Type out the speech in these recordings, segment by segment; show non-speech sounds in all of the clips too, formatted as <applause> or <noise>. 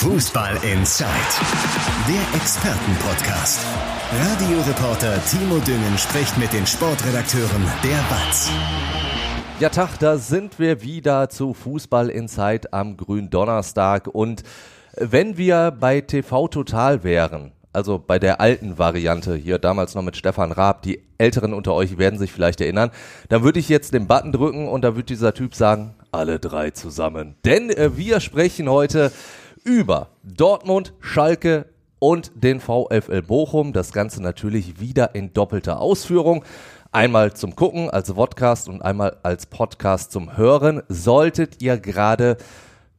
Fußball Inside, der Expertenpodcast. Radioreporter Timo Düngen spricht mit den Sportredakteuren der BATS. Ja, Tag, da sind wir wieder zu Fußball Inside am Gründonnerstag. Und wenn wir bei TV Total wären, also bei der alten Variante, hier damals noch mit Stefan Raab, die Älteren unter euch werden sich vielleicht erinnern, dann würde ich jetzt den Button drücken und da würde dieser Typ sagen, alle drei zusammen. Denn äh, wir sprechen heute über Dortmund, Schalke und den VfL Bochum. Das Ganze natürlich wieder in doppelter Ausführung. Einmal zum Gucken als Podcast und einmal als Podcast zum Hören. Solltet ihr gerade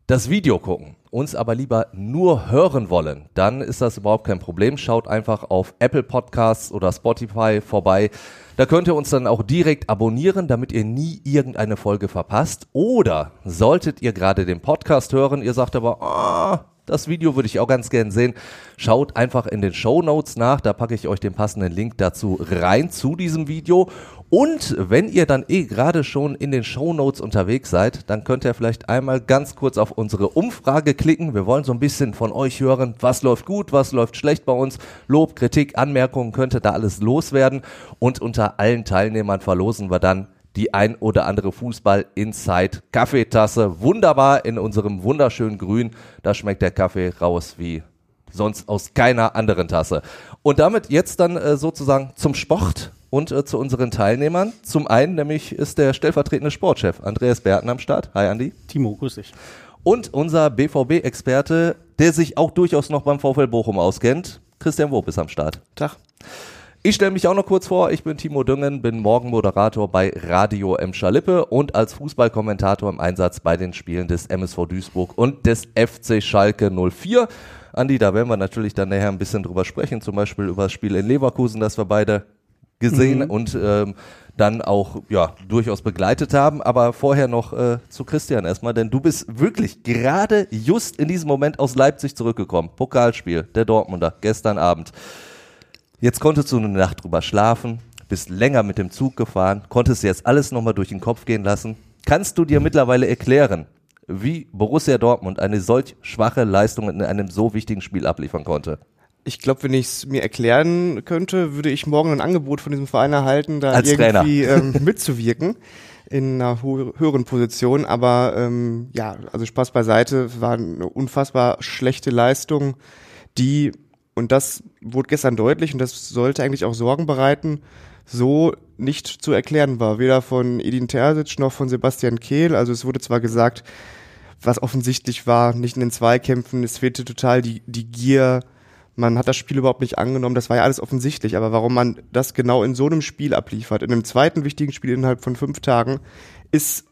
das Video gucken, uns aber lieber nur hören wollen, dann ist das überhaupt kein Problem. Schaut einfach auf Apple Podcasts oder Spotify vorbei. Da könnt ihr uns dann auch direkt abonnieren, damit ihr nie irgendeine Folge verpasst. Oder solltet ihr gerade den Podcast hören, ihr sagt aber, ah, das Video würde ich auch ganz gern sehen. Schaut einfach in den Show Notes nach, da packe ich euch den passenden Link dazu rein zu diesem Video. Und wenn ihr dann eh gerade schon in den Show Notes unterwegs seid, dann könnt ihr vielleicht einmal ganz kurz auf unsere Umfrage klicken. Wir wollen so ein bisschen von euch hören, was läuft gut, was läuft schlecht bei uns. Lob, Kritik, Anmerkungen könnte da alles loswerden. Und unter allen Teilnehmern verlosen wir dann die ein oder andere Fußball Inside Kaffeetasse. Wunderbar in unserem wunderschönen Grün. Da schmeckt der Kaffee raus wie sonst aus keiner anderen Tasse. Und damit jetzt dann äh, sozusagen zum Sport und äh, zu unseren Teilnehmern. Zum einen nämlich ist der stellvertretende Sportchef Andreas Berten am Start. Hi Andi. Timo, grüß dich. Und unser BVB-Experte, der sich auch durchaus noch beim VfL Bochum auskennt, Christian Wob ist am Start. Tag. Ich stelle mich auch noch kurz vor, ich bin Timo Düngen, bin Morgenmoderator bei Radio M. Schalippe und als Fußballkommentator im Einsatz bei den Spielen des MSV Duisburg und des FC Schalke 04. Andi, da werden wir natürlich dann nachher ein bisschen drüber sprechen, zum Beispiel über das Spiel in Leverkusen, das wir beide gesehen mhm. und ähm, dann auch ja durchaus begleitet haben. Aber vorher noch äh, zu Christian erstmal, denn du bist wirklich gerade just in diesem Moment aus Leipzig zurückgekommen. Pokalspiel der Dortmunder gestern Abend. Jetzt konntest du eine Nacht drüber schlafen, bist länger mit dem Zug gefahren, konntest jetzt alles nochmal durch den Kopf gehen lassen. Kannst du dir mittlerweile erklären, wie Borussia Dortmund eine solch schwache Leistung in einem so wichtigen Spiel abliefern konnte? Ich glaube, wenn ich es mir erklären könnte, würde ich morgen ein Angebot von diesem Verein erhalten, da Als irgendwie ähm, <laughs> mitzuwirken in einer höheren Position. Aber ähm, ja, also Spaß beiseite, war eine unfassbar schlechte Leistung, die und das wurde gestern deutlich und das sollte eigentlich auch Sorgen bereiten, so nicht zu erklären war. Weder von Edin Terzic noch von Sebastian Kehl. Also es wurde zwar gesagt, was offensichtlich war, nicht in den Zweikämpfen, es fehlte total die, die Gier, man hat das Spiel überhaupt nicht angenommen, das war ja alles offensichtlich, aber warum man das genau in so einem Spiel abliefert, in einem zweiten wichtigen Spiel innerhalb von fünf Tagen, ist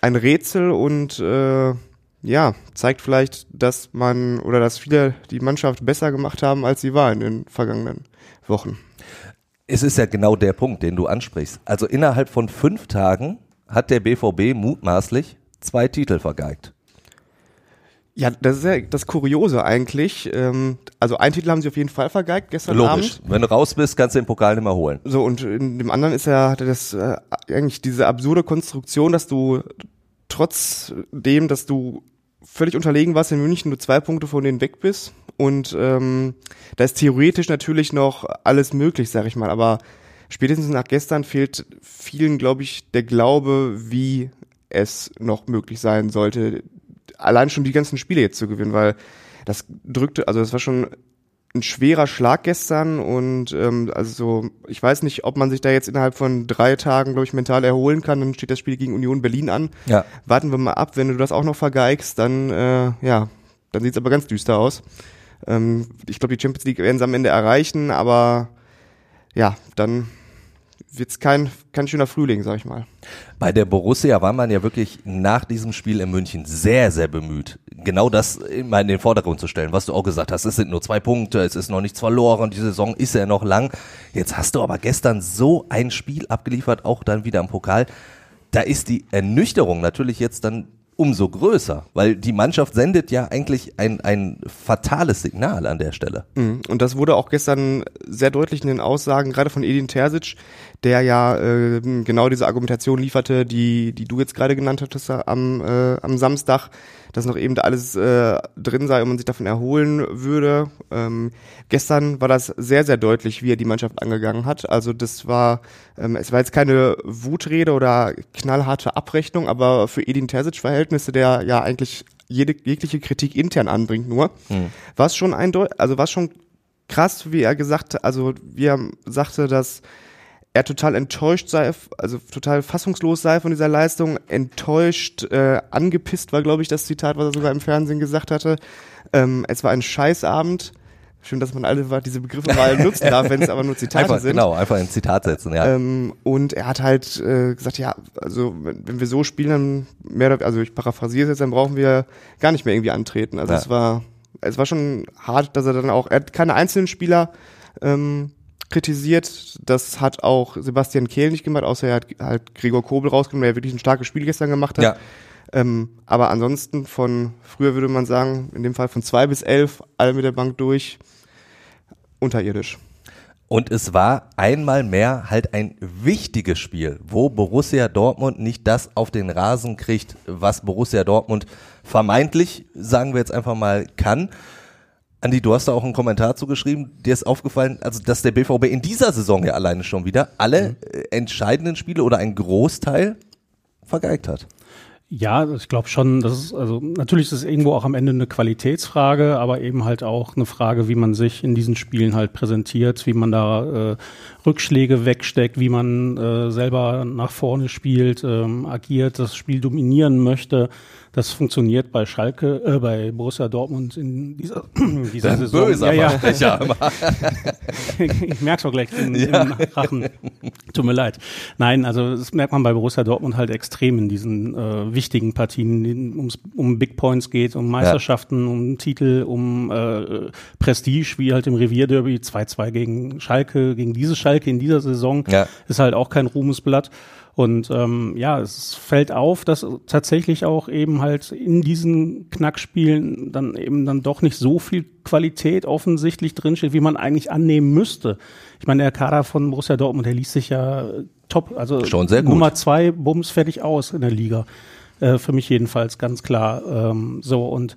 ein Rätsel und äh, ja, zeigt vielleicht, dass man oder dass viele die Mannschaft besser gemacht haben, als sie war in den vergangenen Wochen. Es ist ja genau der Punkt, den du ansprichst. Also innerhalb von fünf Tagen hat der BVB mutmaßlich zwei Titel vergeigt. Ja, das ist ja das Kuriose eigentlich. Ähm, also einen Titel haben sie auf jeden Fall vergeigt gestern Logisch. Abend. Wenn du raus bist, kannst du den Pokal nicht mehr holen. So, und in dem anderen ist ja das äh, eigentlich diese absurde Konstruktion, dass du trotzdem, dass du völlig unterlegen warst in München, nur zwei Punkte von denen weg bist. Und ähm, da ist theoretisch natürlich noch alles möglich, sag ich mal. Aber spätestens nach gestern fehlt vielen, glaube ich, der Glaube, wie es noch möglich sein sollte, allein schon die ganzen Spiele jetzt zu gewinnen, weil das drückte, also das war schon ein schwerer Schlag gestern und ähm, also ich weiß nicht, ob man sich da jetzt innerhalb von drei Tagen, glaube ich, mental erholen kann. Dann steht das Spiel gegen Union Berlin an. Ja. Warten wir mal ab. Wenn du das auch noch vergeigst, dann äh, ja, dann sieht's aber ganz düster aus. Ähm, ich glaube, die Champions League werden sie am Ende erreichen, aber ja, dann wird's kein, kein schöner Frühling, sag ich mal. Bei der Borussia war man ja wirklich nach diesem Spiel in München sehr, sehr bemüht, genau das immer in den Vordergrund zu stellen, was du auch gesagt hast. Es sind nur zwei Punkte, es ist noch nichts verloren, die Saison ist ja noch lang. Jetzt hast du aber gestern so ein Spiel abgeliefert, auch dann wieder im Pokal. Da ist die Ernüchterung natürlich jetzt dann umso größer, weil die Mannschaft sendet ja eigentlich ein, ein fatales Signal an der Stelle. Mhm. Und das wurde auch gestern sehr deutlich in den Aussagen, gerade von Edin Terzic, der ja äh, genau diese Argumentation lieferte, die, die du jetzt gerade genannt hattest am, äh, am Samstag, dass noch eben da alles äh, drin sei und man sich davon erholen würde. Ähm, gestern war das sehr, sehr deutlich, wie er die Mannschaft angegangen hat. Also das war, ähm, es war jetzt keine Wutrede oder knallharte Abrechnung, aber für Edin Terzic-Verhältnisse, der ja eigentlich jede, jegliche Kritik intern anbringt nur, hm. war es schon eindeutig, also war schon krass, wie er gesagt, also wie er sagte, dass er total enttäuscht sei, also total fassungslos sei von dieser Leistung, enttäuscht, äh, angepisst war, glaube ich, das Zitat, was er sogar im Fernsehen gesagt hatte. Ähm, es war ein Scheißabend. Schön, dass man alle diese Begriffe mal <laughs> nutzen darf, wenn es aber nur Zitate einfach, sind. Genau, einfach ein Zitat setzen, ja. Ähm, und er hat halt äh, gesagt, ja, also wenn, wir so spielen, dann mehr, also ich paraphrasiere es jetzt, dann brauchen wir gar nicht mehr irgendwie antreten. Also ja. es war, es war schon hart, dass er dann auch, er hat keine einzelnen Spieler ähm, kritisiert. Das hat auch Sebastian Kehl nicht gemacht, außer er hat halt Gregor Kobel rausgenommen, der wirklich ein starkes Spiel gestern gemacht hat. Ja. Ähm, aber ansonsten von früher würde man sagen, in dem Fall von zwei bis elf, alle mit der Bank durch, unterirdisch. Und es war einmal mehr halt ein wichtiges Spiel, wo Borussia Dortmund nicht das auf den Rasen kriegt, was Borussia Dortmund vermeintlich, sagen wir jetzt einfach mal, kann. Andi, du hast da auch einen Kommentar zugeschrieben. Dir ist aufgefallen, also dass der BVB in dieser Saison ja alleine schon wieder alle mhm. Äh, entscheidenden Spiele oder einen Großteil vergeigt hat. Ja, ich glaube schon, das ist, also natürlich ist es irgendwo auch am Ende eine Qualitätsfrage, aber eben halt auch eine Frage, wie man sich in diesen Spielen halt präsentiert, wie man da äh, Rückschläge wegsteckt, wie man äh, selber nach vorne spielt, ähm, agiert, das Spiel dominieren möchte. Das funktioniert bei Schalke, äh, bei Borussia Dortmund in dieser, <clears throat> dieser das Saison. Böser ja, ja. <laughs> ich merk's auch gleich in, ja. im Rachen. Tut mir leid. Nein, also das merkt man bei Borussia Dortmund halt extrem in diesen äh, wichtigen Partien, ums, um Big Points geht, um Meisterschaften, ja. um Titel, um äh, Prestige, wie halt im Revierderby 2-2 gegen Schalke, gegen diese Schalke in dieser Saison, ja. ist halt auch kein Ruhmesblatt. Und ähm, ja, es fällt auf, dass tatsächlich auch eben halt in diesen Knackspielen dann eben dann doch nicht so viel Qualität offensichtlich drinsteht, wie man eigentlich annehmen müsste. Ich meine, der Kader von Borussia Dortmund, der liest sich ja top, also Schon sehr gut. Nummer zwei, Bums fertig aus in der Liga. Äh, für mich jedenfalls ganz klar. Ähm, so und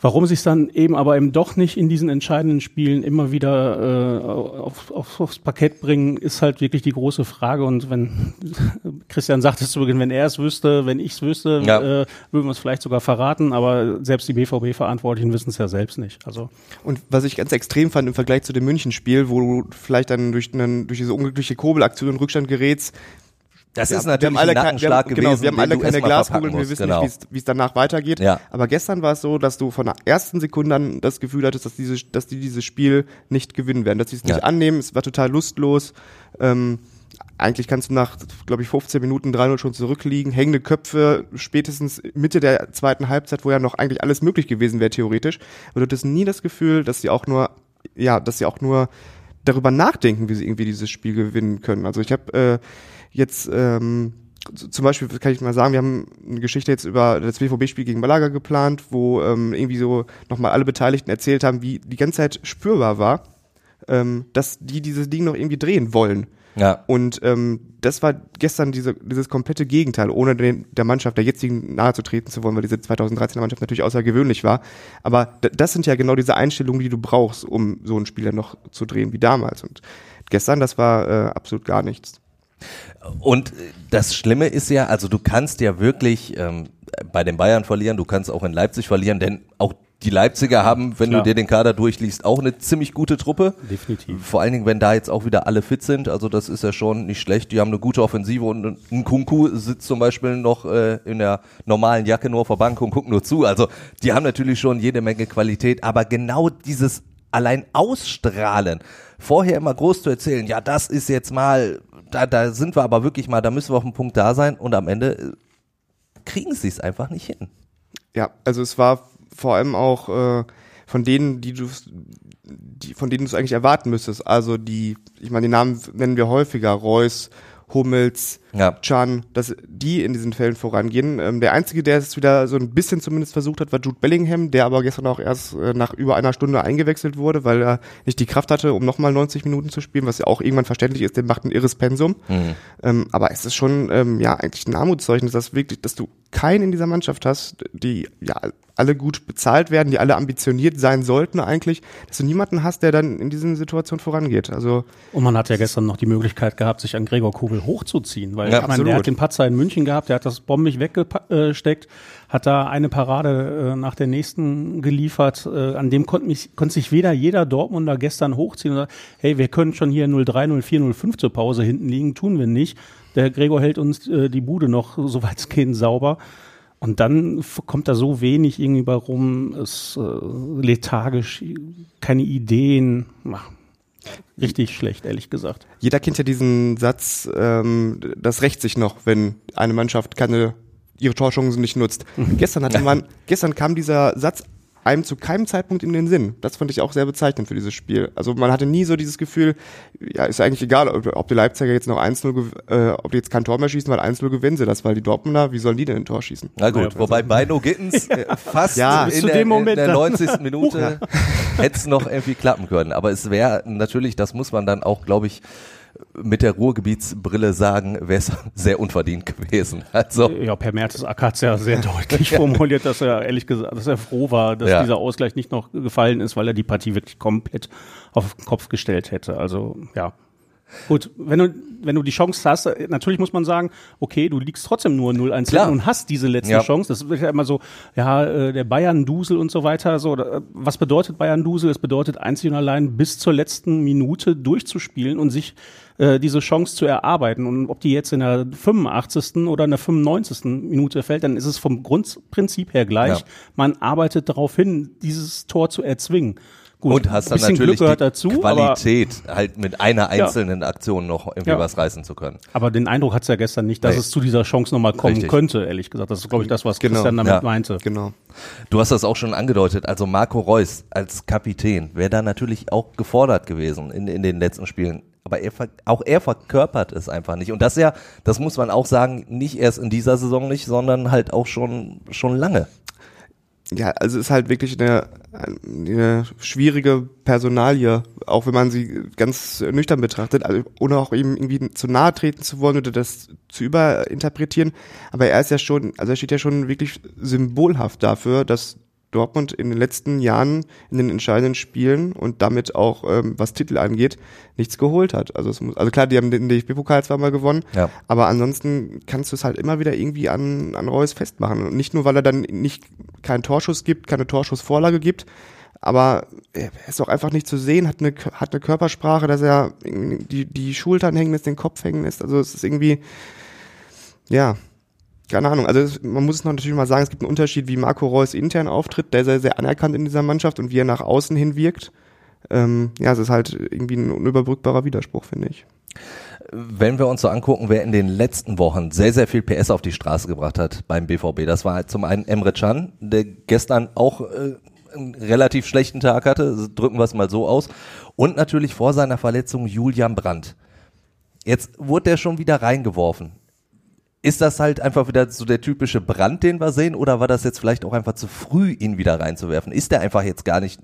Warum sich dann eben aber eben doch nicht in diesen entscheidenden Spielen immer wieder äh, auf, auf, aufs Parkett bringen, ist halt wirklich die große Frage. Und wenn <laughs> Christian sagt es zu Beginn, wenn er es wüsste, wenn ich es wüsste, ja. äh, würden wir es vielleicht sogar verraten. Aber selbst die BVB-Verantwortlichen wissen es ja selbst nicht. Also und was ich ganz extrem fand im Vergleich zu dem München-Spiel, wo du vielleicht dann durch, einen, durch diese unglückliche Kobelaktion in Rückstand gerätst, das ist natürlich ein Nackenschlag wir haben, gewesen. Genau, wir haben alle keine Glaskugel, wir wissen genau. nicht, wie es danach weitergeht. Ja. Aber gestern war es so, dass du von der ersten Sekunde an das Gefühl hattest, dass, diese, dass die dieses Spiel nicht gewinnen werden, dass sie es nicht ja. annehmen. Es war total lustlos. Ähm, eigentlich kannst du nach, glaube ich, 15 Minuten 3-0 schon zurückliegen. Hängende Köpfe, spätestens Mitte der zweiten Halbzeit, wo ja noch eigentlich alles möglich gewesen wäre, theoretisch. Aber du hattest nie das Gefühl, dass sie auch nur, ja, dass sie auch nur darüber nachdenken, wie sie irgendwie dieses Spiel gewinnen können. Also ich habe äh, jetzt ähm, zum Beispiel kann ich mal sagen, wir haben eine Geschichte jetzt über das BVB-Spiel gegen Malaga geplant, wo ähm, irgendwie so nochmal alle Beteiligten erzählt haben, wie die ganze Zeit spürbar war, ähm, dass die dieses Ding noch irgendwie drehen wollen. Ja. Und ähm, das war gestern diese, dieses komplette Gegenteil, ohne den, der Mannschaft der jetzigen nahe zu treten zu wollen, weil diese 2013er Mannschaft natürlich außergewöhnlich war. Aber das sind ja genau diese Einstellungen, die du brauchst, um so einen Spieler noch zu drehen wie damals. Und gestern, das war äh, absolut gar nichts. Und das Schlimme ist ja, also du kannst ja wirklich ähm, bei den Bayern verlieren, du kannst auch in Leipzig verlieren, denn auch die Leipziger haben, wenn Klar. du dir den Kader durchliest, auch eine ziemlich gute Truppe. Definitiv. Vor allen Dingen, wenn da jetzt auch wieder alle fit sind. Also das ist ja schon nicht schlecht. Die haben eine gute Offensive und ein Kunku sitzt zum Beispiel noch äh, in der normalen Jacke nur auf der Bank und guckt nur zu. Also die haben natürlich schon jede Menge Qualität. Aber genau dieses allein Ausstrahlen, vorher immer groß zu erzählen, ja, das ist jetzt mal da, da sind wir aber wirklich mal, da müssen wir auf dem Punkt da sein und am Ende äh, kriegen sie es einfach nicht hin. Ja, also es war vor allem auch äh, von denen, die du die, von denen du es eigentlich erwarten müsstest. Also die, ich meine, die Namen nennen wir häufiger, Reus Hummels, Ja. Chan, dass die in diesen Fällen vorangehen. Ähm, der einzige, der es wieder so ein bisschen zumindest versucht hat, war Jude Bellingham, der aber gestern auch erst äh, nach über einer Stunde eingewechselt wurde, weil er nicht die Kraft hatte, um nochmal 90 Minuten zu spielen, was ja auch irgendwann verständlich ist, der macht ein irres Pensum. Ähm, aber es ist schon ähm, ja eigentlich ein Armutszeugnis, dass wirklich, dass du keinen in dieser Mannschaft hast, die ja alle gut bezahlt werden, die alle ambitioniert sein sollten eigentlich, dass du niemanden hast, der dann in diesen Situationen vorangeht. Also Und man hat ja gestern noch die Möglichkeit gehabt, sich an Gregor Kobel hochzuziehen, weil Ja, ich meine, der hat den Patzer in München gehabt, der hat das bombig weggesteckt, hat da eine Parade äh, nach der nächsten geliefert, äh, an dem konnte, mich, konnte sich weder jeder Dortmunder gestern hochziehen und sagen, hey, wir können schon hier 0-3, 0-4, 0-5 zur Pause hinten liegen, tun wir nicht. Der Gregor hält uns äh, die Bude noch, <laughs> soweit es geht, sauber. Und dann kommt da so wenig irgendwie bei rum, es äh, lethargisch, keine Ideen. Ach, richtig schlecht, ehrlich gesagt. jeder kennt ja diesen Satz, ähm, das rächt sich noch, wenn eine Mannschaft keine ihre Torchancen nicht nutzt. gestern hatte <laughs> man, gestern kam dieser Satz einem zu keinem Zeitpunkt in den Sinn. Das fand ich auch sehr bezeichnend für dieses Spiel. Also man hatte nie so dieses Gefühl, ja, ist eigentlich egal, ob, ob die Leipziger jetzt noch 1-0, gew- äh, ob die jetzt kein Tor mehr schießen, weil 1-0 gewinnen sie das, weil die Dortmunder, wie sollen die denn ein Tor schießen? Na gut, Ja, wobei Beino Gittens <laughs> äh, fast Ja, in, der, dem Moment in der dann. 90. <laughs> Minute hätte es noch irgendwie klappen können. Aber es wäre natürlich, das muss man dann auch, glaube ich, mit der Ruhrgebietsbrille sagen, wäre es <laughs> sehr unverdient gewesen. Also Ja, Per Mertesacker hat es ja sehr deutlich <laughs> formuliert, dass er ehrlich gesagt, dass er froh war, dass Ja. dieser Ausgleich nicht noch gefallen ist, weil er die Partie wirklich komplett auf den Kopf gestellt hätte. Also ja. Gut, wenn du, wenn du die Chance hast, äh, natürlich muss man sagen, okay, du liegst trotzdem nur 0-1 Klar. und hast diese letzte Ja. Chance. Das wird ja immer so, ja, äh, der Bayern-Dusel und so weiter. So, da- was bedeutet Bayern-Dusel? Es bedeutet einzig und allein bis zur letzten Minute durchzuspielen und sich äh, diese Chance zu erarbeiten. Und ob die jetzt in der 85. oder in der 95. Minute fällt, dann ist es vom Grundprinzip her gleich. Ja. Man arbeitet darauf hin, dieses Tor zu erzwingen. Gut, und hast dann natürlich Glück die dazu, aber Qualität, halt mit einer einzelnen Aktion noch irgendwie Ja. was reißen zu können. Aber den Eindruck hat es ja gestern nicht, dass Nee. es zu dieser Chance nochmal kommen Richtig. könnte, ehrlich gesagt. Das ist, glaube ich, das, was Genau. Christian damit Ja. meinte. Genau. Du hast das auch schon angedeutet, also Marco Reus als Kapitän wäre da natürlich auch gefordert gewesen in, in den letzten Spielen. Aber er, auch er verkörpert es einfach nicht. Und das ja, das muss man auch sagen, nicht erst in dieser Saison nicht, sondern halt auch schon, schon lange. Ja, also ist halt wirklich eine, eine schwierige Personalie, auch wenn man sie ganz nüchtern betrachtet, also ohne auch ihm irgendwie zu nahe treten zu wollen oder das zu überinterpretieren. Aber er ist ja schon, also er steht ja schon wirklich symbolhaft dafür, dass Dortmund in den letzten Jahren in den entscheidenden Spielen und damit auch ähm, was Titel angeht, nichts geholt hat. Also, es muss, also klar, die haben den DFB-Pokal zweimal gewonnen, Ja. aber ansonsten kannst du es halt immer wieder irgendwie an, an Reus festmachen. Und nicht nur, weil er dann nicht keinen Torschuss gibt, keine Torschussvorlage gibt, aber er ist auch einfach nicht zu sehen, hat eine, hat eine Körpersprache, dass er die, die Schultern hängen lässt, den Kopf hängen lässt. Also es ist irgendwie, ja, keine Ahnung. Also man muss es noch natürlich mal sagen, es gibt einen Unterschied, wie Marco Reus intern auftritt, der sehr, sehr anerkannt in dieser Mannschaft und wie er nach außen hin wirkt. Ähm, ja, es ist halt irgendwie ein unüberbrückbarer Widerspruch, finde ich. Wenn wir uns so angucken, wer in den letzten Wochen sehr, sehr viel PS auf die Straße gebracht hat beim BVB, das war zum einen Emre Can, der gestern auch äh, einen relativ schlechten Tag hatte, drücken wir es mal so aus, und natürlich vor seiner Verletzung Julian Brandt. Jetzt wurde der schon wieder reingeworfen. Ist das halt einfach wieder so der typische Brand, den wir sehen, oder war das jetzt vielleicht auch einfach zu früh, ihn wieder reinzuwerfen? Ist der einfach jetzt gar nicht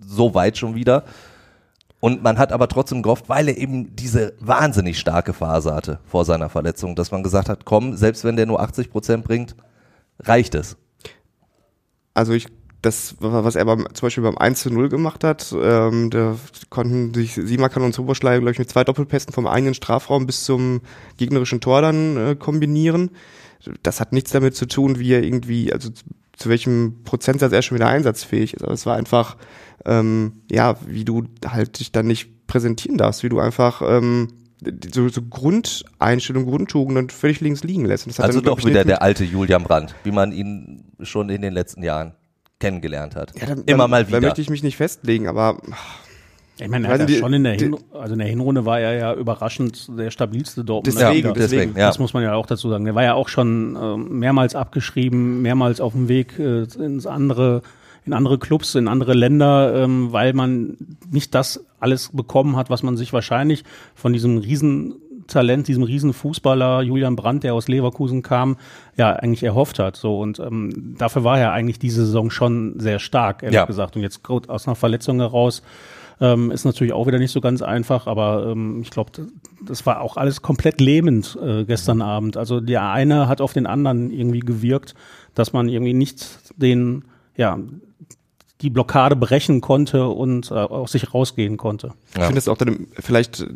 so weit schon wieder? Und man hat aber trotzdem gehofft, weil er eben diese wahnsinnig starke Phase hatte vor seiner Verletzung, dass man gesagt hat, komm, selbst wenn der nur 80 Prozent bringt, reicht es. Also ich, das, was er beim, zum Beispiel beim 1 zu 0 gemacht hat, ähm, da konnten sich Simakan und Soboschlei, glaube ich, mit zwei Doppelpässen vom eigenen Strafraum bis zum gegnerischen Tor dann äh, kombinieren. Das hat nichts damit zu tun, wie er irgendwie, also zu, zu welchem Prozentsatz er schon wieder einsatzfähig ist. Aber es war einfach, ähm, ja, wie du halt dich dann nicht präsentieren darfst, wie du einfach ähm, so, so Grundeinstellung, Grundtugenden völlig links liegen lässt. Also dann, doch wieder der alte Julian Brandt, wie man ihn schon in den letzten Jahren kennengelernt hat. Ja, dann, Immer dann, mal Da wieder. möchte ich mich nicht festlegen, aber Ich meine, er hat ja die- schon in der, die- Hin also in der Hinrunde war er ja überraschend der stabilste Dortmunder. Deswegen, deswegen, ja. Das muss man ja auch dazu sagen. Der war ja auch schon ähm, mehrmals abgeschrieben, mehrmals auf dem Weg äh, ins andere, in andere Clubs, in andere Länder, ähm, weil man nicht das alles bekommen hat, was man sich wahrscheinlich von diesem riesen Riesentalent, diesem Riesenfußballer Julian Brandt, der aus Leverkusen kam, ja eigentlich erhofft hat. So und ähm, dafür war er eigentlich diese Saison schon sehr stark, ehrlich Ja. gesagt. Und jetzt aus einer Verletzung heraus ähm, ist natürlich auch wieder nicht so ganz einfach, aber ähm, ich glaube, das war auch alles komplett lähmend äh, gestern Abend. Also der eine hat auf den anderen irgendwie gewirkt, dass man irgendwie nicht den, ja, die Blockade brechen konnte und äh, aus sich rausgehen konnte. Ich finde es auch dann vielleicht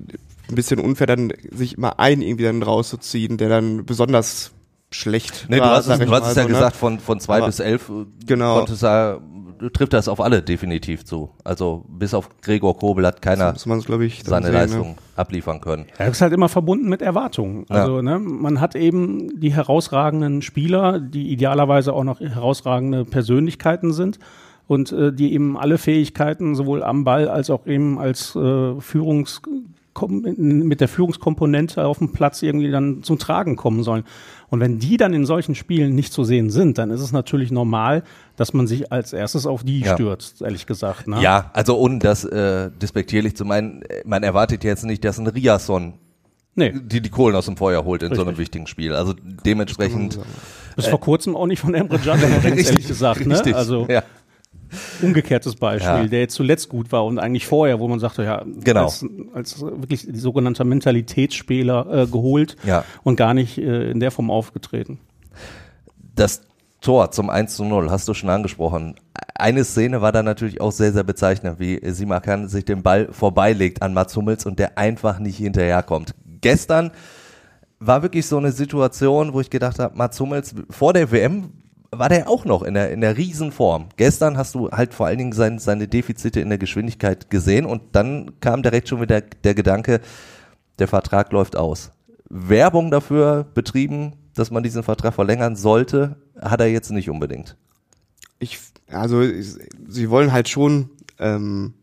ein bisschen unfair, dann sich immer einen irgendwie dann rauszuziehen, der dann besonders schlecht Nee, du war, hast es, du hast es ja so, ne? gesagt, von, von zwei Aber- bis elf äh, Genau. konntest du, trifft das auf alle definitiv zu. Also bis auf Gregor Kobel hat keiner muss man es, glaube ich, seine sehen, ne? Leistung abliefern können. Ja, das ist halt immer verbunden mit Erwartungen. Also ne, man hat eben die herausragenden Spieler, die idealerweise auch noch herausragende Persönlichkeiten sind und äh, die eben alle Fähigkeiten sowohl am Ball als auch eben als äh, Führungs mit der Führungskomponente auf dem Platz irgendwie dann zum Tragen kommen sollen. Und wenn die dann in solchen Spielen nicht zu sehen sind, dann ist es natürlich normal, dass man sich als erstes auf die Ja. stürzt, ehrlich gesagt. Ne? Ja, also ohne das äh, despektierlich zu meinen, äh, man erwartet jetzt nicht, dass ein Riasson Nee, die die Kohlen aus dem Feuer holt in so einem Richtig. wichtigen Spiel. Also dementsprechend bis vor kurzem auch nicht von Emre Can <laughs> ehrlich gesagt. Ne? richtig. Also ja. <laughs> umgekehrtes Beispiel, Ja. der jetzt zuletzt gut war und eigentlich vorher, wo man sagte, ja, Genau. als, als wirklich die sogenannte Mentalitätsspieler äh, geholt Ja. und gar nicht äh, in der Form aufgetreten. Das Tor zum 1 zu 0 hast du schon angesprochen. Eine Szene war dann natürlich auch sehr, sehr bezeichnend, wie Simakan sich den Ball vorbeilegt an Mats Hummels und der einfach nicht hinterherkommt. Gestern war wirklich so eine Situation, wo ich gedacht habe, Mats Hummels vor der WM war der auch noch in der, in der Riesenform. Gestern hast du halt vor allen Dingen sein, seine Defizite in der Geschwindigkeit gesehen und dann kam direkt schon wieder der Gedanke, der Vertrag läuft aus. Werbung dafür betrieben, dass man diesen Vertrag verlängern sollte, hat er jetzt nicht unbedingt. ich, also ich- sie wollen halt schon ähm,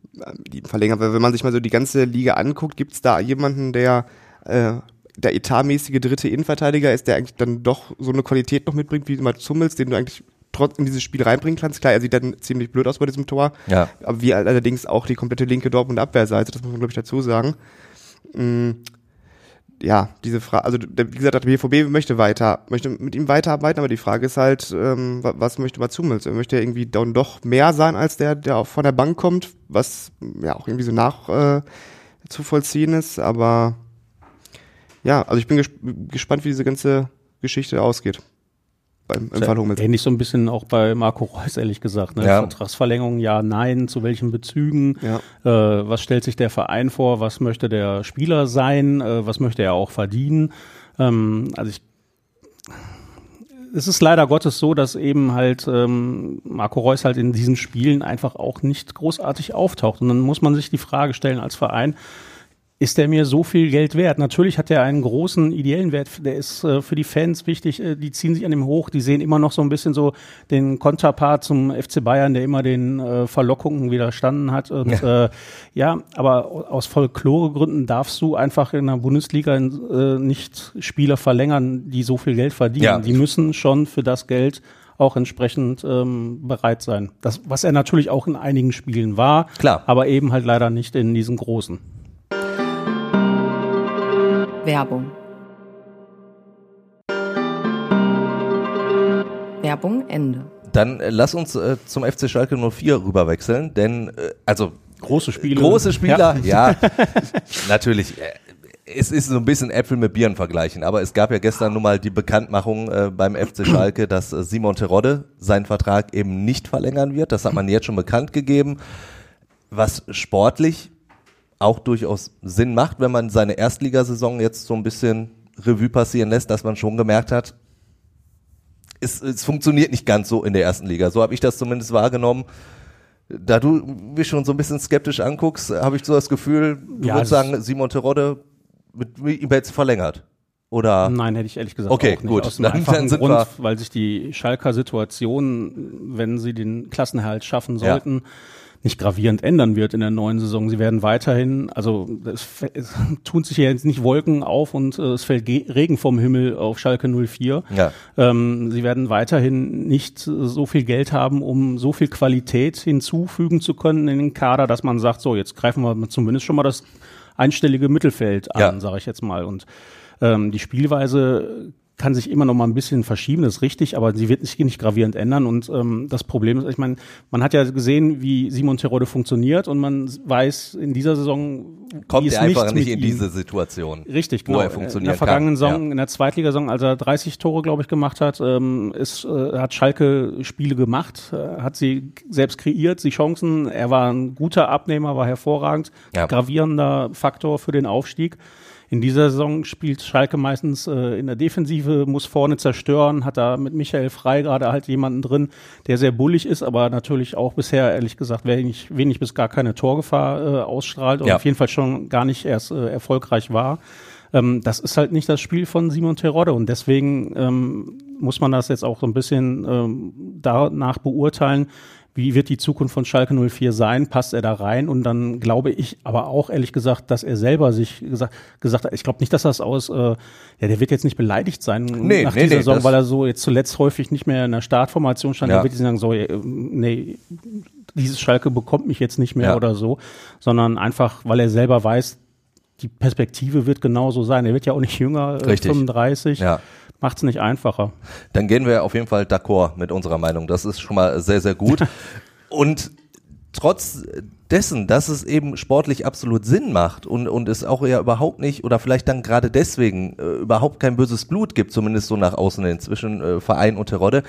die verlängern, weil wenn man sich mal so die ganze Liga anguckt, gibt's da jemanden, der äh, der etatmäßige dritte Innenverteidiger ist, der eigentlich dann doch so eine Qualität noch mitbringt wie Mats Hummels, den du eigentlich trotzdem in dieses Spiel reinbringen kannst. Klar, er sieht dann ziemlich blöd aus bei diesem Tor, Ja. aber wie allerdings auch die komplette linke Dortmund Abwehrseite, das muss man glaube ich dazu sagen. Mm, ja, diese Frage, also der, wie gesagt, der BVB möchte weiter, möchte mit ihm weiterarbeiten, aber die Frage ist halt, ähm, wa- was möchte Mats Hummels? Er möchte ja irgendwie dann doch mehr sein als der, der auch von der Bank kommt, was ja auch irgendwie so nach äh, zu vollziehen ist, aber ja, also ich bin ges gespannt, wie diese ganze Geschichte ausgeht. Beim, Im Fall Hummels. Ähnlich so ein bisschen auch bei Marco Reus, ehrlich gesagt. Ne? Ja. Vertragsverlängerung, ja, nein, zu welchen Bezügen, Ja. äh, was stellt sich der Verein vor, was möchte der Spieler sein, äh, was möchte er auch verdienen. Ähm, also ich es ist leider Gottes so, dass eben halt ähm, Marco Reus halt in diesen Spielen einfach auch nicht großartig auftaucht. Und dann muss man sich die Frage stellen als Verein, ist der mir so viel Geld wert? Natürlich hat er einen großen ideellen Wert, der ist äh, für die Fans wichtig, äh, die ziehen sich an ihm hoch, die sehen immer noch so ein bisschen so den Konterpart zum FC Bayern, der immer den äh, Verlockungen widerstanden hat. Und ja, äh, ja aber aus Folkloregründen darfst du einfach in der Bundesliga äh, nicht Spieler verlängern, die so viel Geld verdienen. Ja. Die müssen schon für das Geld auch entsprechend ähm, bereit sein. Das, was er natürlich auch in einigen Spielen war, Klar. aber eben halt leider nicht in diesen großen. Werbung. Werbung Ende. Dann äh, lass uns äh, zum FC Schalke 04 rüberwechseln, denn äh, also Große Spiele. große Spieler, ja, <laughs> natürlich. Äh, es ist so ein bisschen Äpfel mit Bieren vergleichen, aber es gab ja gestern nun mal die Bekanntmachung äh, beim FC <clears throat> Schalke, dass äh, Simon Terodde seinen Vertrag eben nicht verlängern wird. Das hat man jetzt schon bekannt gegeben, was sportlich auch durchaus Sinn macht, wenn man seine Erstligasaison jetzt so ein bisschen Revue passieren lässt, dass man schon gemerkt hat, es, es funktioniert nicht ganz so in der ersten Liga. So habe ich das zumindest wahrgenommen. Da du mich schon so ein bisschen skeptisch anguckst, habe ich so das Gefühl, du Ja, würdest es sagen, Simon Terodde mit, mit ihm jetzt verlängert. Oder Nein, hätte ich ehrlich gesagt Okay, auch nicht. gut. Aus dem Dann- einfachen dann Grund, weil sich die Schalker Situation, wenn sie den Klassenerhalt schaffen Ja. Nicht gravierend ändern wird in der neuen Saison. Sie werden weiterhin, also es, es <laughs> tun sich ja jetzt nicht Wolken auf und äh, es fällt Ge Regen vom Himmel auf Schalke 04. Ja. Ähm, sie werden weiterhin nicht äh, so viel Geld haben, um so viel Qualität hinzufügen zu können in den Kader, dass man sagt, so jetzt greifen wir zumindest schon mal das einstellige Mittelfeld an, Ja. sage ich jetzt mal. Und ähm, die Spielweise kann sich immer noch mal ein bisschen verschieben, das ist richtig, aber sie wird sich nicht gravierend ändern. Und ähm, das Problem ist, ich meine, man hat ja gesehen, wie Simon Terodde funktioniert und man weiß in dieser Saison Kommt er einfach nicht in ihm- diese Situation. Richtig, wo genau. er funktionieren in der vergangenen kann. Saison, in der Zweitligasaison, als er 30 Tore, glaube ich, gemacht hat, ähm, ist, äh, hat Schalke Spiele gemacht, äh, hat sie selbst kreiert, die Chancen. Er war ein guter Abnehmer, war hervorragend, Ja. gravierender Faktor für den Aufstieg. In dieser Saison spielt Schalke meistens äh, in der Defensive, muss vorne zerstören, hat da mit Michael Frei gerade halt jemanden drin, der sehr bullig ist, aber natürlich auch bisher, ehrlich gesagt, wenig, wenig bis gar keine Torgefahr äh, ausstrahlt und Ja. auf jeden Fall schon gar nicht erst äh, erfolgreich war. Ähm, das ist halt nicht das Spiel von Simon Terodde und deswegen ähm, muss man das jetzt auch so ein bisschen ähm, danach beurteilen, wie wird die Zukunft von Schalke 04 sein, passt er da rein und dann glaube ich aber auch ehrlich gesagt, dass er selber sich gesagt, gesagt hat, ich glaube nicht, dass das aus, äh, ja, der wird jetzt nicht beleidigt sein Nee, nach nee, dieser nee, Saison, weil er so jetzt zuletzt häufig nicht mehr in der Startformation stand, Ja. da wird er sagen, so, äh, nee, dieses Schalke bekommt mich jetzt nicht mehr Ja. oder so, sondern einfach, weil er selber weiß, die Perspektive wird genauso sein. Er wird ja auch nicht jünger, äh, Richtig. 35. Ja. Macht's nicht einfacher. Dann gehen wir auf jeden Fall d'accord mit unserer Meinung. Das ist schon mal sehr, sehr gut. <laughs> Und trotz dessen, dass es eben sportlich absolut Sinn macht und, und es auch ja überhaupt nicht oder vielleicht dann gerade deswegen äh, überhaupt kein böses Blut gibt, zumindest so nach außen hin zwischen äh, Verein und Terodde,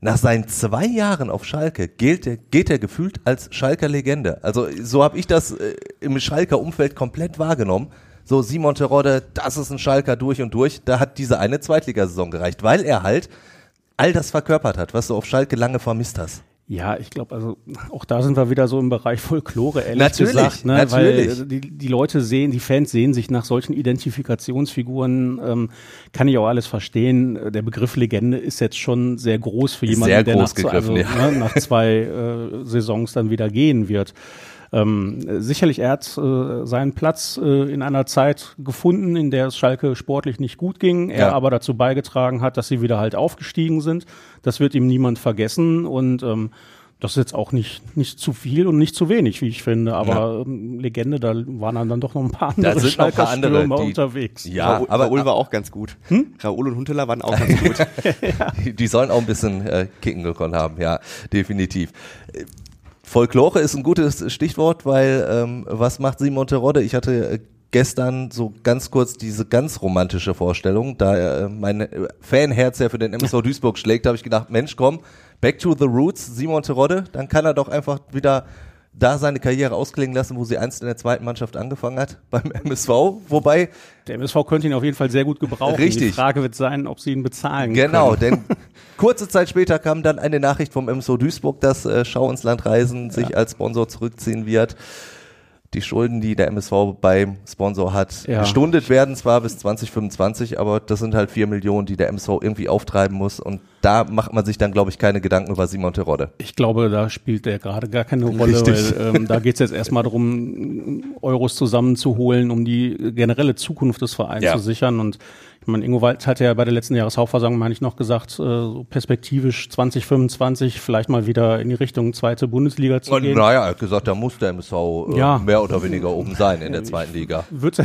nach seinen zwei Jahren auf Schalke gilt er, geht er gefühlt als Schalker Legende. Also so habe ich das äh, im Schalker Umfeld komplett wahrgenommen. So Simon Terodde, das ist ein Schalker durch und durch. Da hat diese eine Zweitligasaison gereicht, weil er halt all das verkörpert hat, was du auf Schalke lange vermisst hast. Ja, ich glaube, also auch da sind wir wieder so im Bereich Folklore, ehrlich Natürlich, gesagt. Ne? natürlich. Weil die, die Leute sehen, die Fans sehen sich nach solchen Identifikationsfiguren, ähm, kann ich auch alles verstehen. Der Begriff Legende ist jetzt schon sehr groß für jemanden, Sehr der groß nach, zwei- also, gegriffen, ja. ne, nach zwei äh, Saisons dann wieder gehen wird. Ähm, äh, sicherlich, er hat äh, seinen Platz äh, in einer Zeit gefunden, in der es Schalke sportlich nicht gut ging, er Ja. aber dazu beigetragen hat, dass sie wieder halt aufgestiegen sind. Das wird ihm niemand vergessen und ähm, das ist jetzt auch nicht, nicht zu viel und nicht zu wenig, wie ich finde. Aber ähm, Legende, da waren dann, doch noch ein paar andere Da sind noch ein paar Schalker andere, Stürmer die- unterwegs. Ja, Raoul, aber Raoul war auch ganz gut. Raoul und Hunteler waren auch ganz <laughs> gut. die, die sollen auch ein bisschen äh, kicken gekonnt haben, ja, definitiv. Folklore ist ein gutes Stichwort, weil ähm, was macht Simon Terodde? Ich hatte äh, gestern so ganz kurz diese ganz romantische Vorstellung, da äh, mein äh, Fanherz ja für den MSV <laughs> Duisburg schlägt, habe ich gedacht, Mensch, komm, back to the roots, Simon Terodde, dann kann er doch einfach wieder da seine Karriere ausklingen lassen, wo sie einst in der zweiten Mannschaft angefangen hat, <laughs> beim MSV, wobei Der MSV könnte ihn auf jeden Fall sehr gut gebrauchen. Die Richtig. Frage wird sein, ob sie ihn bezahlen Genau, können. denn <laughs> kurze Zeit später kam dann eine Nachricht vom MSO Duisburg, dass äh, Schau ins Land Reisen sich als Sponsor zurückziehen wird. Die Schulden, die der MSV beim Sponsor hat, Ja. gestundet werden zwar bis 2025, aber das sind halt vier Millionen, die der MSV irgendwie auftreiben muss. Und da macht man sich dann, glaube ich, keine Gedanken über Simon Terodde. Ich glaube, da spielt der gerade gar keine Rolle, Richtig. weil ähm, da geht es jetzt erstmal darum, Euros zusammenzuholen, um die generelle Zukunft des Vereins Ja. zu sichern. Und ich meine, Ingo Wald hat ja bei der letzten Jahreshauptversammlung, meine ich, noch gesagt, äh, so perspektivisch 2025 vielleicht mal wieder in die Richtung zweite Bundesliga zu gehen. naja, er hat gesagt, da muss der MSV äh, Ja. mehr oder weniger oben sein in der zweiten Liga. Wird,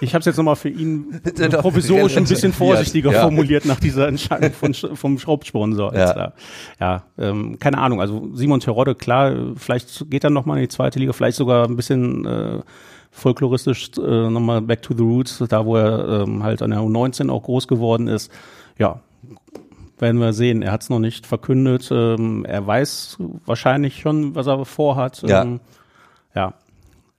ich <laughs> habe es jetzt nochmal für ihn <laughs> doch provisorisch ein bisschen vorsichtiger Ja. formuliert nach dieser Entscheidung von, vom Schraubsponsor. Ja. Ja ähm, keine Ahnung. Also Simon Terodde, klar, äh, vielleicht geht er nochmal in die zweite Liga, vielleicht sogar ein bisschen äh, folkloristisch äh, nochmal back to the roots, da wo er ähm, halt an der U19 auch groß geworden ist. Ja, werden wir sehen. Er hat es noch nicht verkündet. Ähm, er weiß wahrscheinlich schon, was er vorhat. Ja. Ähm, ja.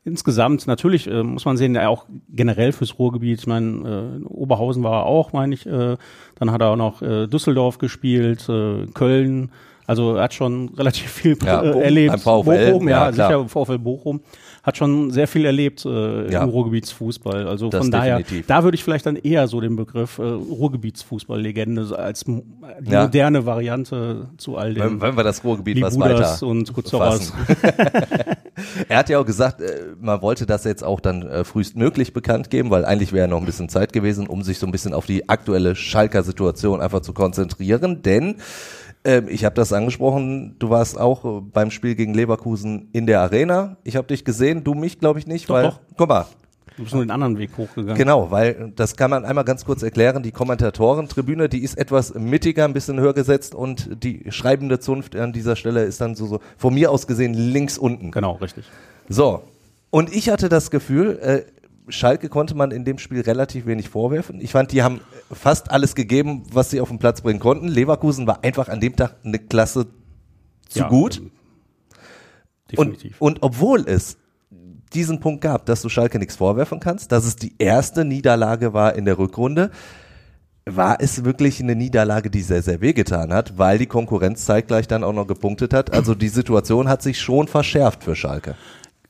Insgesamt, natürlich äh, muss man sehen, er auch generell fürs Ruhrgebiet, ich meine, äh, Oberhausen war er auch, meine ich, äh, dann hat er auch noch äh, Düsseldorf gespielt, äh, Köln, also er hat schon <laughs> relativ viel Ja, äh, Bochum, erlebt. VfL, Bochum, ja, ja, sicher, VfL Bochum, hat schon sehr viel erlebt äh, Ja. im Ruhrgebietsfußball. Also Das von daher, definitiv. da würde ich vielleicht dann eher so den Begriff äh, Ruhrgebietsfußballlegende als die Ja. moderne Variante zu all Wenn, den wenn wir das Ruhrgebiet was Libudas weiter und fassen. <laughs> Er hat ja auch gesagt, äh, man wollte das jetzt auch dann äh, frühestmöglich bekannt geben, weil eigentlich wäre noch ein bisschen Zeit gewesen, um sich so ein bisschen auf die aktuelle Schalker Situation einfach zu konzentrieren. Denn ähm, ich habe das angesprochen, du warst auch äh, beim Spiel gegen Leverkusen in der Arena. Ich habe dich gesehen, du mich glaube ich nicht, Doch, weil doch. guck mal, Du bist nur den anderen Weg hochgegangen. Genau, weil das kann man einmal ganz kurz erklären. Die Kommentatorentribüne, die ist etwas mittiger, ein bisschen höher gesetzt und die schreibende Zunft an dieser Stelle ist dann so, so von mir aus gesehen links unten. Genau, richtig. So. Und ich hatte das Gefühl, äh, Schalke konnte man in dem Spiel relativ wenig vorwerfen. Ich fand, die haben fast alles gegeben, was sie auf den Platz bringen konnten. Leverkusen war einfach an dem Tag eine Klasse zu Ja, gut. ähm, Und, Definitiv. und obwohl es diesen Punkt gab, dass du Schalke nichts vorwerfen kannst, dass es die erste Niederlage war in der Rückrunde, war es wirklich eine Niederlage, die sehr, sehr wehgetan hat, weil die Konkurrenz zeitgleich dann auch noch gepunktet hat. Also die Situation hat sich schon verschärft für Schalke.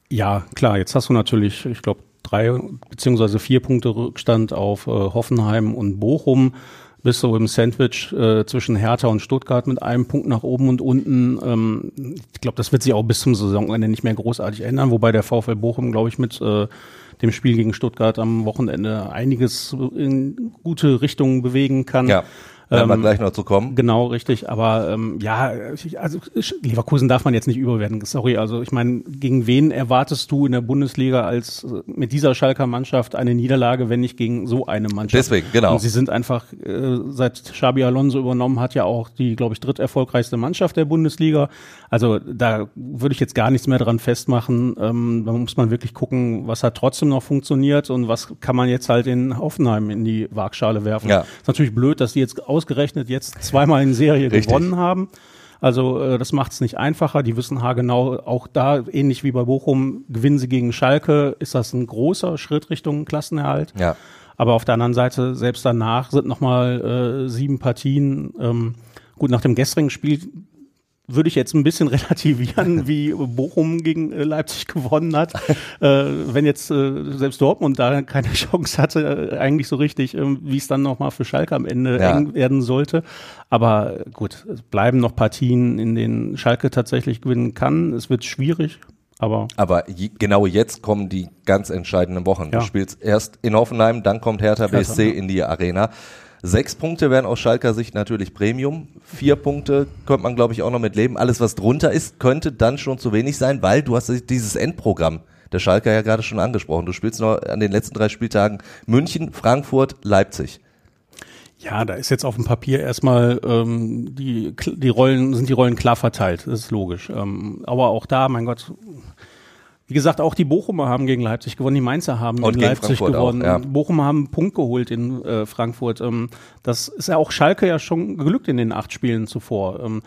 Ja, klar, jetzt hast du natürlich, ich glaube, drei beziehungsweise vier Punkte Rückstand auf äh, Hoffenheim und Bochum. Bist so im Sandwich äh, zwischen Hertha und Stuttgart mit einem Punkt nach oben und unten. Ähm, ich glaube, das wird sich auch bis zum Saisonende nicht mehr großartig ändern, wobei der VfL Bochum, glaube ich, mit äh, dem Spiel gegen Stuttgart am Wochenende einiges in gute Richtungen bewegen kann. Ja, werden wir Ähm, gleich noch zu kommen. Genau, richtig. Aber ähm, ja, also Leverkusen darf man jetzt nicht überwerten. Sorry, also ich meine, gegen wen erwartest du in der Bundesliga als äh, mit dieser Schalker Mannschaft eine Niederlage, wenn nicht gegen so eine Mannschaft? Deswegen, genau. Und sie sind einfach, äh, seit Xabi Alonso übernommen hat, ja auch die, glaube ich, dritterfolgreichste Mannschaft der Bundesliga. Also da würde ich jetzt gar nichts mehr dran festmachen. Ähm, da muss man wirklich gucken, was hat trotzdem noch funktioniert und was kann man jetzt halt in Hoffenheim in die Waagschale werfen. Ja. Ist natürlich blöd, dass die jetzt ausgerechnet jetzt zweimal in Serie Richtig. gewonnen haben. Also äh, das macht es nicht einfacher. Die wissen haargenau, auch da, ähnlich wie bei Bochum, gewinnen sie gegen Schalke, ist das ein großer Schritt Richtung Klassenerhalt. Ja. Aber auf der anderen Seite, selbst danach sind nochmal äh, sieben Partien. Ähm, gut, nach dem gestrigen Spiel würde ich jetzt ein bisschen <laughs> relativieren, wie Bochum gegen äh, Leipzig gewonnen hat. äh, wenn jetzt äh, selbst Dortmund da keine <laughs> Chance hatte, äh, eigentlich so richtig, ähm, wie es dann nochmal für Schalke am Ende Ja. eng werden sollte. Aber äh, gut, es bleiben noch Partien, in denen Schalke tatsächlich gewinnen kann. Es wird schwierig, aber Aber je, genau jetzt kommen die ganz entscheidenden Wochen. Du Ja. spielst erst in Hoffenheim, dann kommt Hertha Hertha, BSC ja. in die Arena. Sechs Punkte wären aus Schalker Sicht natürlich Premium. Vier Punkte könnte man, glaube ich, auch noch mit leben. Alles, was drunter ist, könnte dann schon zu wenig sein, weil du hast dieses Endprogramm der Schalker ja gerade schon angesprochen. Du spielst noch an den letzten drei Spieltagen München, Frankfurt, Leipzig. Ja, da ist jetzt auf dem Papier erstmal ähm, die, die Rollen, sind die Rollen klar verteilt, das ist logisch. Ähm, aber auch da, mein Gott, wie gesagt, auch die Bochumer haben gegen Leipzig gewonnen, die Mainzer haben Und in gegen Leipzig Frankfurt auch, gewonnen. ja. Bochum haben einen Punkt geholt in äh, Frankfurt. Ähm, das ist ja auch Schalke ja schon geglückt in den acht Spielen zuvor. Ähm,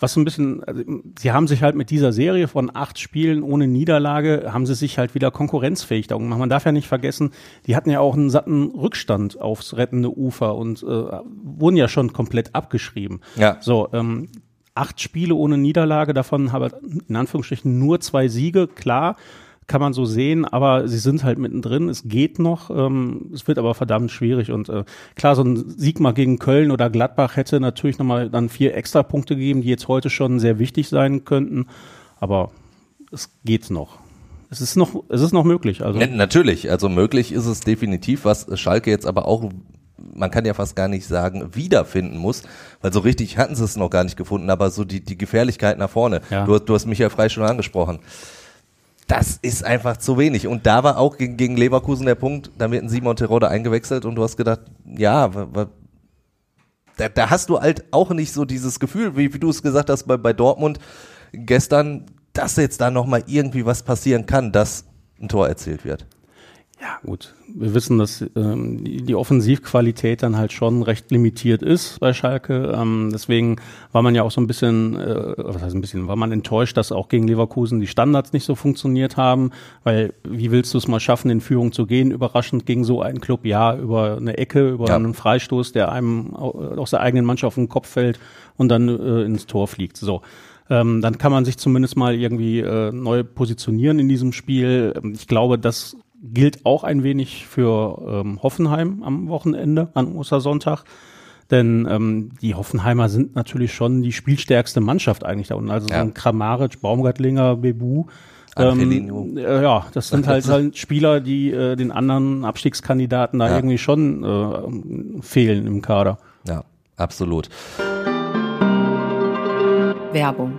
was so ein bisschen, also, sie haben sich halt mit dieser Serie von acht Spielen ohne Niederlage, haben sie sich halt wieder konkurrenzfähig da gemacht. Man darf ja nicht vergessen, die hatten ja auch einen satten Rückstand aufs rettende Ufer und äh, wurden ja schon komplett abgeschrieben. Ja. So, ähm, acht Spiele ohne Niederlage, davon haben in Anführungsstrichen nur zwei Siege, klar, kann man so sehen, aber sie sind halt mittendrin, es geht noch, ähm, es wird aber verdammt schwierig und äh, klar, so ein Sieg mal gegen Köln oder Gladbach hätte natürlich nochmal dann vier extra Punkte gegeben, die jetzt heute schon sehr wichtig sein könnten, aber es geht noch. Es ist noch, es ist noch möglich, also. Ja, natürlich, also möglich ist es definitiv, was Schalke jetzt aber auch, man kann ja fast gar nicht sagen, wiederfinden muss, weil so richtig hatten sie es noch gar nicht gefunden, aber so die, die Gefährlichkeit nach vorne. Ja. Du, du hast Michael Frei schon angesprochen. Das ist einfach zu wenig. Und da war auch gegen, gegen Leverkusen der Punkt, da wird ein Simon Terodde eingewechselt und du hast gedacht, ja, da, da hast du halt auch nicht so dieses Gefühl, wie, wie du es gesagt hast bei, bei Dortmund gestern, dass jetzt da nochmal irgendwie was passieren kann, dass ein Tor erzielt wird. Ja, gut. Wir wissen, dass ähm, die, die Offensivqualität dann halt schon recht limitiert ist bei Schalke. Ähm, deswegen war man ja auch so ein bisschen, äh, was heißt ein bisschen, war man enttäuscht, dass auch gegen Leverkusen die Standards nicht so funktioniert haben. Weil wie willst du es mal schaffen, in Führung zu gehen? Überraschend gegen so einen Club, ja, über eine Ecke, über Ja. einen Freistoß, der einem au- aus der eigenen Mannschaft auf den Kopf fällt und dann äh, ins Tor fliegt. So. Ähm, dann kann man sich zumindest mal irgendwie äh, neu positionieren in diesem Spiel. Ähm, Ich glaube, das gilt auch ein wenig für ähm, Hoffenheim am Wochenende, an Ostersonntag. Denn ähm, die Hoffenheimer sind natürlich schon die spielstärkste Mannschaft eigentlich da unten. Also Ja. so ein Kramaric, Baumgartlinger, Bebu. Ähm, äh, ja, das sind halt, <laughs> halt Spieler, die äh, den anderen Abstiegskandidaten da Ja. irgendwie schon äh, fehlen im Kader. Ja, absolut. Werbung.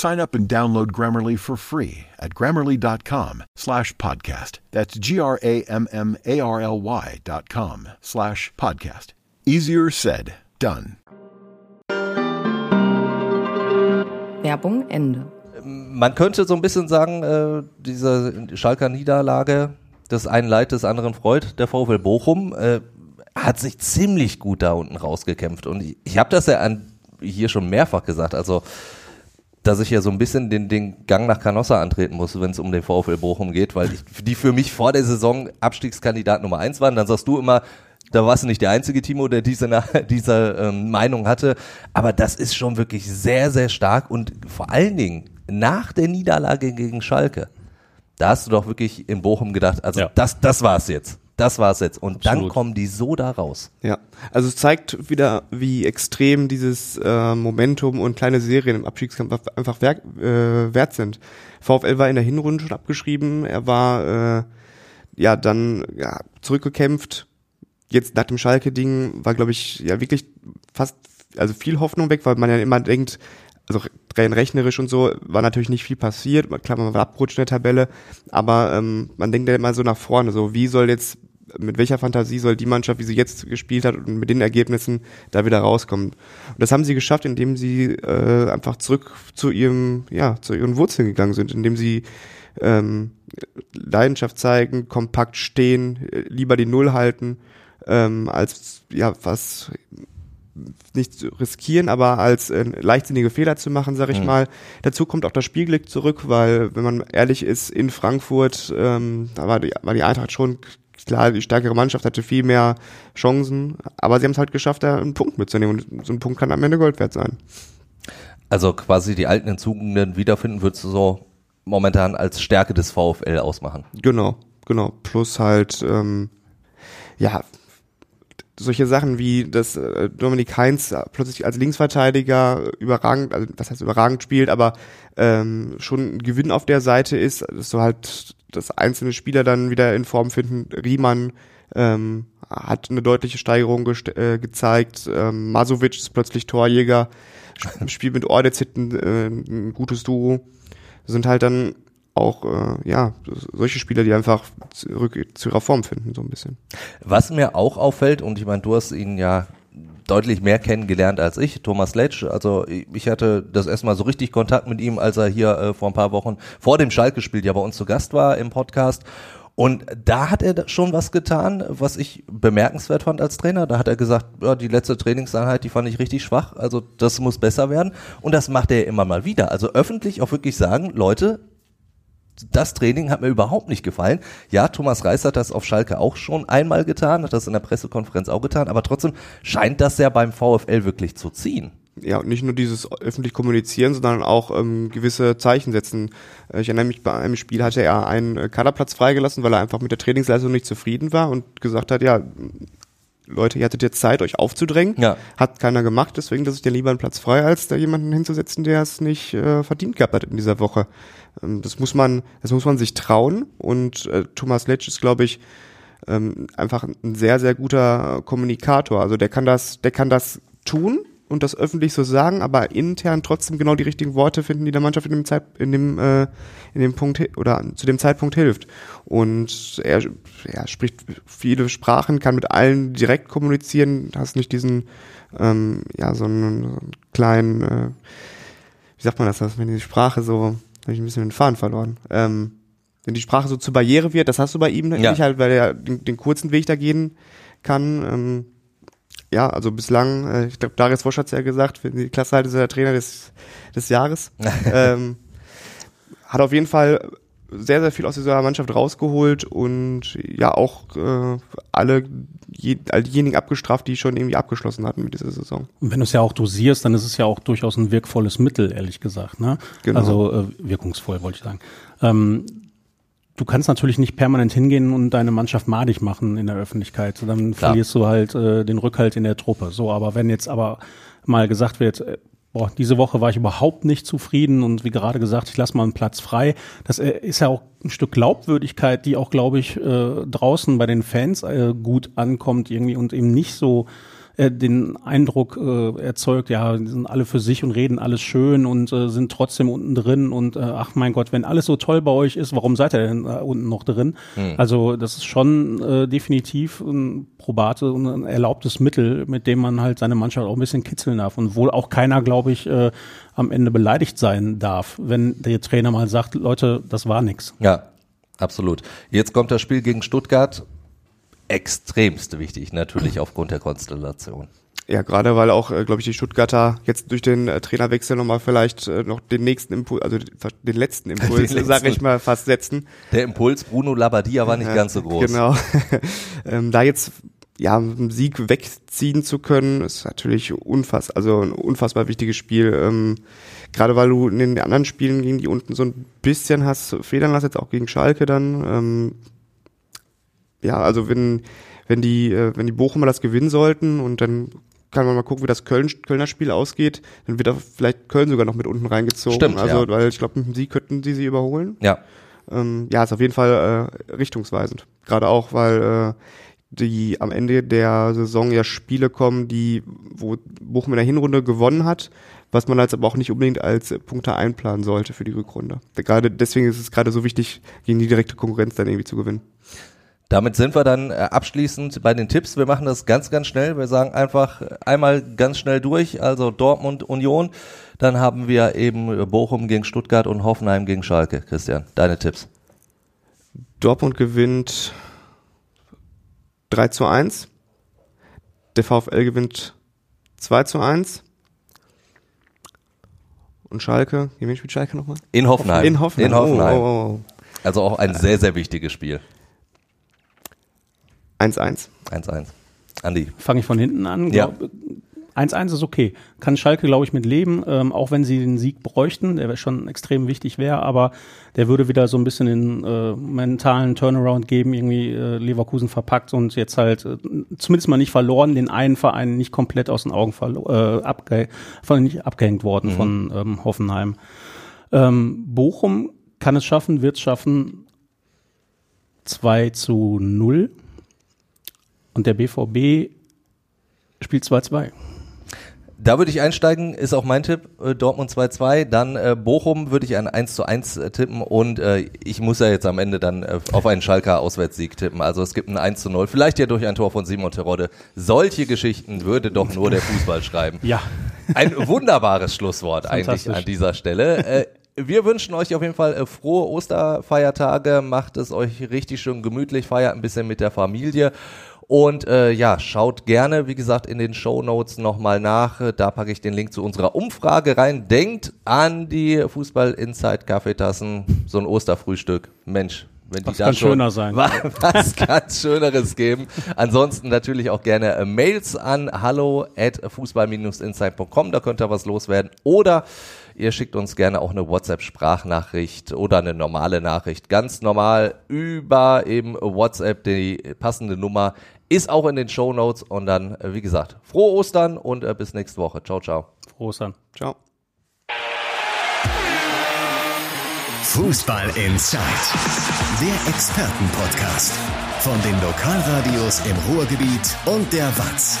Sign up and download Grammarly for free at grammarly.com slash podcast. That's G-R-A-M-M-A-R-L-Y dot com slash podcast. Easier said, done. Werbung Ende. Man könnte so ein bisschen sagen, äh, diese Schalker Niederlage des einen Leid des anderen freut, der VfL Bochum, äh, hat sich ziemlich gut da unten rausgekämpft. Und ich, ich habe das ja an, hier schon mehrfach gesagt, also dass ich ja so ein bisschen den, den Gang nach Canossa antreten muss, wenn es um den VfL Bochum geht, weil ich, die für mich vor der Saison Abstiegskandidat Nummer eins waren. Dann sagst du immer, da warst du nicht der einzige Timo, der diese, <laughs> diese ähm, Meinung hatte. Aber das ist schon wirklich sehr, sehr stark und vor allen Dingen nach der Niederlage gegen Schalke, da hast du doch wirklich in Bochum gedacht, also Ja. das, das war's jetzt. Das war's jetzt. Und dann Absolut. kommen die so da raus. Ja, also es zeigt wieder, wie extrem dieses äh, Momentum und kleine Serien im Abstiegskampf einfach werk, äh, wert sind. VfL war in der Hinrunde schon abgeschrieben, er war äh, ja dann ja, zurückgekämpft. Jetzt nach dem Schalke-Ding war, glaube ich, ja wirklich fast, also viel Hoffnung weg, weil man ja immer denkt, also rein rechnerisch und so war natürlich nicht viel passiert. Klar, man war abgerutscht in der Tabelle, aber ähm, man denkt ja immer so nach vorne, so wie soll jetzt mit welcher Fantasie soll die Mannschaft, wie sie jetzt gespielt hat und mit den Ergebnissen da wieder rauskommen. Und das haben sie geschafft, indem sie äh, einfach zurück zu ihrem, ja, zu ihren Wurzeln gegangen sind, indem sie ähm, Leidenschaft zeigen, kompakt stehen, lieber die Null halten, ähm, als ja was nicht zu riskieren, aber als äh, leichtsinnige Fehler zu machen, sag ich Mhm. mal. Dazu kommt auch das Spielglück zurück, weil wenn man ehrlich ist, in Frankfurt, ähm, da war die, war die Eintracht schon klar, die stärkere Mannschaft hatte viel mehr Chancen, aber sie haben es halt geschafft, da einen Punkt mitzunehmen und so ein Punkt kann am Ende Gold wert sein. Also quasi die alten Entzugenden wiederfinden, würdest du so momentan als Stärke des VfL ausmachen. Genau, genau. Plus halt, ähm, ja, solche Sachen wie, dass äh, Dominik Heinz plötzlich als Linksverteidiger überragend, also was heißt überragend spielt, aber ähm, schon ein Gewinn auf der Seite ist, dass du halt, dass einzelne Spieler dann wieder in Form finden. Riemann ähm, hat eine deutliche Steigerung äh, gezeigt. Ähm, Masovic ist plötzlich Torjäger, sp- spielt mit Ordetz hinten äh, ein gutes Duo. Sind halt dann auch äh, ja solche Spieler, die einfach zurück zu ihrer Form finden, so ein bisschen. Was mir auch auffällt, und ich meine, du hast ihn ja deutlich mehr kennengelernt als ich, Thomas Letsch. Also ich hatte das erstmal so richtig Kontakt mit ihm, als er hier äh, vor ein paar Wochen vor dem Schalke-Spiel ja bei uns zu Gast war im Podcast. Und da hat er schon was getan, was ich bemerkenswert fand als Trainer. Da hat er gesagt, ja, die letzte Trainingseinheit, die fand ich richtig schwach. Also das muss besser werden. Und das macht er immer mal wieder. Also öffentlich auch wirklich sagen, Leute, das Training hat mir überhaupt nicht gefallen. Ja, Thomas Reis hat das auf Schalke auch schon einmal getan, hat das in der Pressekonferenz auch getan, aber trotzdem scheint das ja beim VfL wirklich zu ziehen. Ja, und nicht nur dieses öffentlich kommunizieren, sondern auch ähm, gewisse Zeichen setzen. Äh, Ich erinnere mich, bei einem Spiel hatte er einen äh, Kaderplatz freigelassen, weil er einfach mit der Trainingsleistung nicht zufrieden war und gesagt hat, ja, Leute, ihr hattet jetzt Zeit, euch aufzudrängen. Ja. Hat keiner gemacht, deswegen lasse ich dir lieber einen Platz frei, als da jemanden hinzusetzen, der es nicht äh, verdient gehabt hat in dieser Woche. Ähm, das muss man, das muss man sich trauen und äh, Thomas Letsch ist, glaube ich, ähm, einfach ein sehr, sehr guter Kommunikator. Also der kann das, der kann das tun und das öffentlich so sagen, aber intern trotzdem genau die richtigen Worte finden, die der Mannschaft in dem Zeit, in dem, äh, in dem Punkt oder zu dem Zeitpunkt hilft. Und er, er spricht viele Sprachen, kann mit allen direkt kommunizieren, hast nicht diesen, ähm, ja, so einen, so einen kleinen, äh, wie sagt man das, wenn die Sprache so, habe ich ein bisschen den Faden verloren. Ähm, wenn die Sprache so zur Barriere wird, das hast du bei ihm Ja. nicht halt, weil er den, den kurzen Weg da gehen kann. Ähm, ja, also bislang, äh, ich glaube, Darius Wosch hat's ja gesagt, wenn die Klasse halt ist er der Trainer des, des Jahres. <laughs> ähm, hat auf jeden Fall sehr, sehr viel aus dieser Mannschaft rausgeholt und ja auch äh, alle je, all diejenigen abgestraft, die schon irgendwie abgeschlossen hatten mit dieser Saison. Und wenn du es ja auch dosierst, dann ist es ja auch durchaus ein wirkvolles Mittel, ehrlich gesagt. Ne? Genau. Also äh, wirkungsvoll, wollte ich sagen. Ähm, du kannst natürlich nicht permanent hingehen und deine Mannschaft madig machen in der Öffentlichkeit. Dann Klar. verlierst du halt äh, den Rückhalt in der Truppe. So, aber wenn jetzt aber mal gesagt wird, äh, boah, diese Woche war ich überhaupt nicht zufrieden und wie gerade gesagt, ich lasse mal einen Platz frei. Das äh, ist ja auch ein Stück Glaubwürdigkeit, die auch, glaube ich, äh, draußen bei den Fans äh, gut ankommt irgendwie und eben nicht so äh, den Eindruck äh, erzeugt, ja, die sind alle für sich und reden alles schön und äh, sind trotzdem unten drin und äh, ach mein Gott, wenn alles so toll bei euch ist, warum seid ihr denn äh, unten noch drin? Also das ist schon äh, definitiv ein probate und ein erlaubtes Mittel, mit dem man halt seine Mannschaft auch ein bisschen kitzeln darf und wohl auch keiner, glaube ich, äh, am Ende beleidigt sein darf, wenn der Trainer mal sagt, Leute, das war nix. Ja, absolut. Jetzt kommt das Spiel gegen Stuttgart. Extremst wichtig, natürlich aufgrund der Konstellation. Ja, gerade weil auch, äh, glaube ich, die Stuttgarter jetzt durch den äh, Trainerwechsel nochmal vielleicht äh, noch den nächsten Impuls, also den letzten <laughs> Impuls, Den sag letzten. ich mal, fast setzen. Der Impuls Bruno Labbadia war nicht Ja, ganz so groß. Genau. <laughs> ähm, da jetzt ja mit einem Sieg wegziehen zu können, ist natürlich unfassbar, also ein unfassbar wichtiges Spiel. Ähm, Gerade weil du in den anderen Spielen gegen die unten so ein bisschen hast federn lassen, jetzt auch gegen Schalke dann. Ähm, ja, also wenn wenn die äh, wenn die Bochumer das gewinnen sollten und dann kann man mal gucken, wie das Köln, Kölner Spiel ausgeht, dann wird da vielleicht Köln sogar noch mit unten reingezogen. Stimmt, also ja. weil ich glaube, mit dem Sieg könnten sie sie überholen Ja, ähm, ja, ist auf jeden Fall äh, richtungsweisend. Gerade auch, weil äh, die am Ende der Saison ja Spiele kommen, die, wo Bochum in der Hinrunde gewonnen hat, was man jetzt aber auch nicht unbedingt als Punkte einplanen sollte für die Rückrunde. Gerade deswegen ist es gerade so wichtig, gegen die direkte Konkurrenz dann irgendwie zu gewinnen. Damit sind wir dann äh, abschließend bei den Tipps. Wir machen das ganz, ganz schnell. Wir sagen einfach einmal ganz schnell durch. Also Dortmund, Union. Dann haben wir eben äh, Bochum gegen Stuttgart und Hoffenheim gegen Schalke. Christian, deine Tipps. Dortmund gewinnt 3 zu 1. Der VfL gewinnt 2 zu 1. Und Schalke, gegen wen spielt Schalke nochmal? In Hoffenheim. In Hoffenheim. In Hoffenheim. Oh, oh, oh. Also auch ein sehr, sehr wichtiges Spiel. 1-1. 1-1. Andi. Fange ich von hinten an. Ja. Glaub- 1-1 ist okay. Kann Schalke, glaube ich, mit leben, ähm, auch wenn sie den Sieg bräuchten, der schon extrem wichtig wäre, aber der würde wieder so ein bisschen den äh, mentalen Turnaround geben, irgendwie äh, Leverkusen verpackt und jetzt halt äh, zumindest mal nicht verloren, den einen Verein nicht komplett aus den Augen verlo- äh, abge von, nicht abgehängt worden von ähm, Hoffenheim. Ähm, Bochum kann es schaffen, wird es schaffen 2 zu 0 und der BVB spielt 2-2. Da würde ich einsteigen, ist auch mein Tipp, äh, Dortmund 2-2, dann äh, Bochum würde ich ein 1 zu 1 äh, tippen und äh, ich muss ja jetzt am Ende dann äh, auf einen Schalker Auswärtssieg tippen. Also es gibt ein 1 zu 0, vielleicht ja durch ein Tor von Simon Terodde. Solche Geschichten würde doch nur der Fußball schreiben. Ja. Ein wunderbares Schlusswort <laughs> eigentlich an dieser Stelle. Äh, wir wünschen euch auf jeden Fall frohe Osterfeiertage, macht es euch richtig schön gemütlich, feiert ein bisschen mit der Familie. Und äh, ja, schaut gerne, wie gesagt, in den Show Notes nochmal nach. Äh, Da packe ich den Link zu unserer Umfrage rein. Denkt an die Fußball Inside Kaffeetassen, so ein Osterfrühstück. Mensch, wenn die Was da kann schon schöner sein? wa- <laughs> was ganz Schöneres geben. Ansonsten natürlich auch gerne äh, Mails an hallo at fußball-insight.com, da könnt ihr was loswerden. Oder ihr schickt uns gerne auch eine WhatsApp-Sprachnachricht oder eine normale Nachricht. Ganz normal über eben WhatsApp, die passende Nummer ist auch in den Show Notes. Und dann, äh, wie gesagt, frohe Ostern und äh, bis nächste Woche. Ciao, ciao. Frohes an. Ciao. Fußball Inside, der Expertenpodcast von den Lokalradios im Ruhrgebiet und der Watz.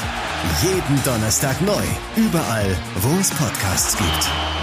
Jeden Donnerstag neu, überall, wo es Podcasts gibt.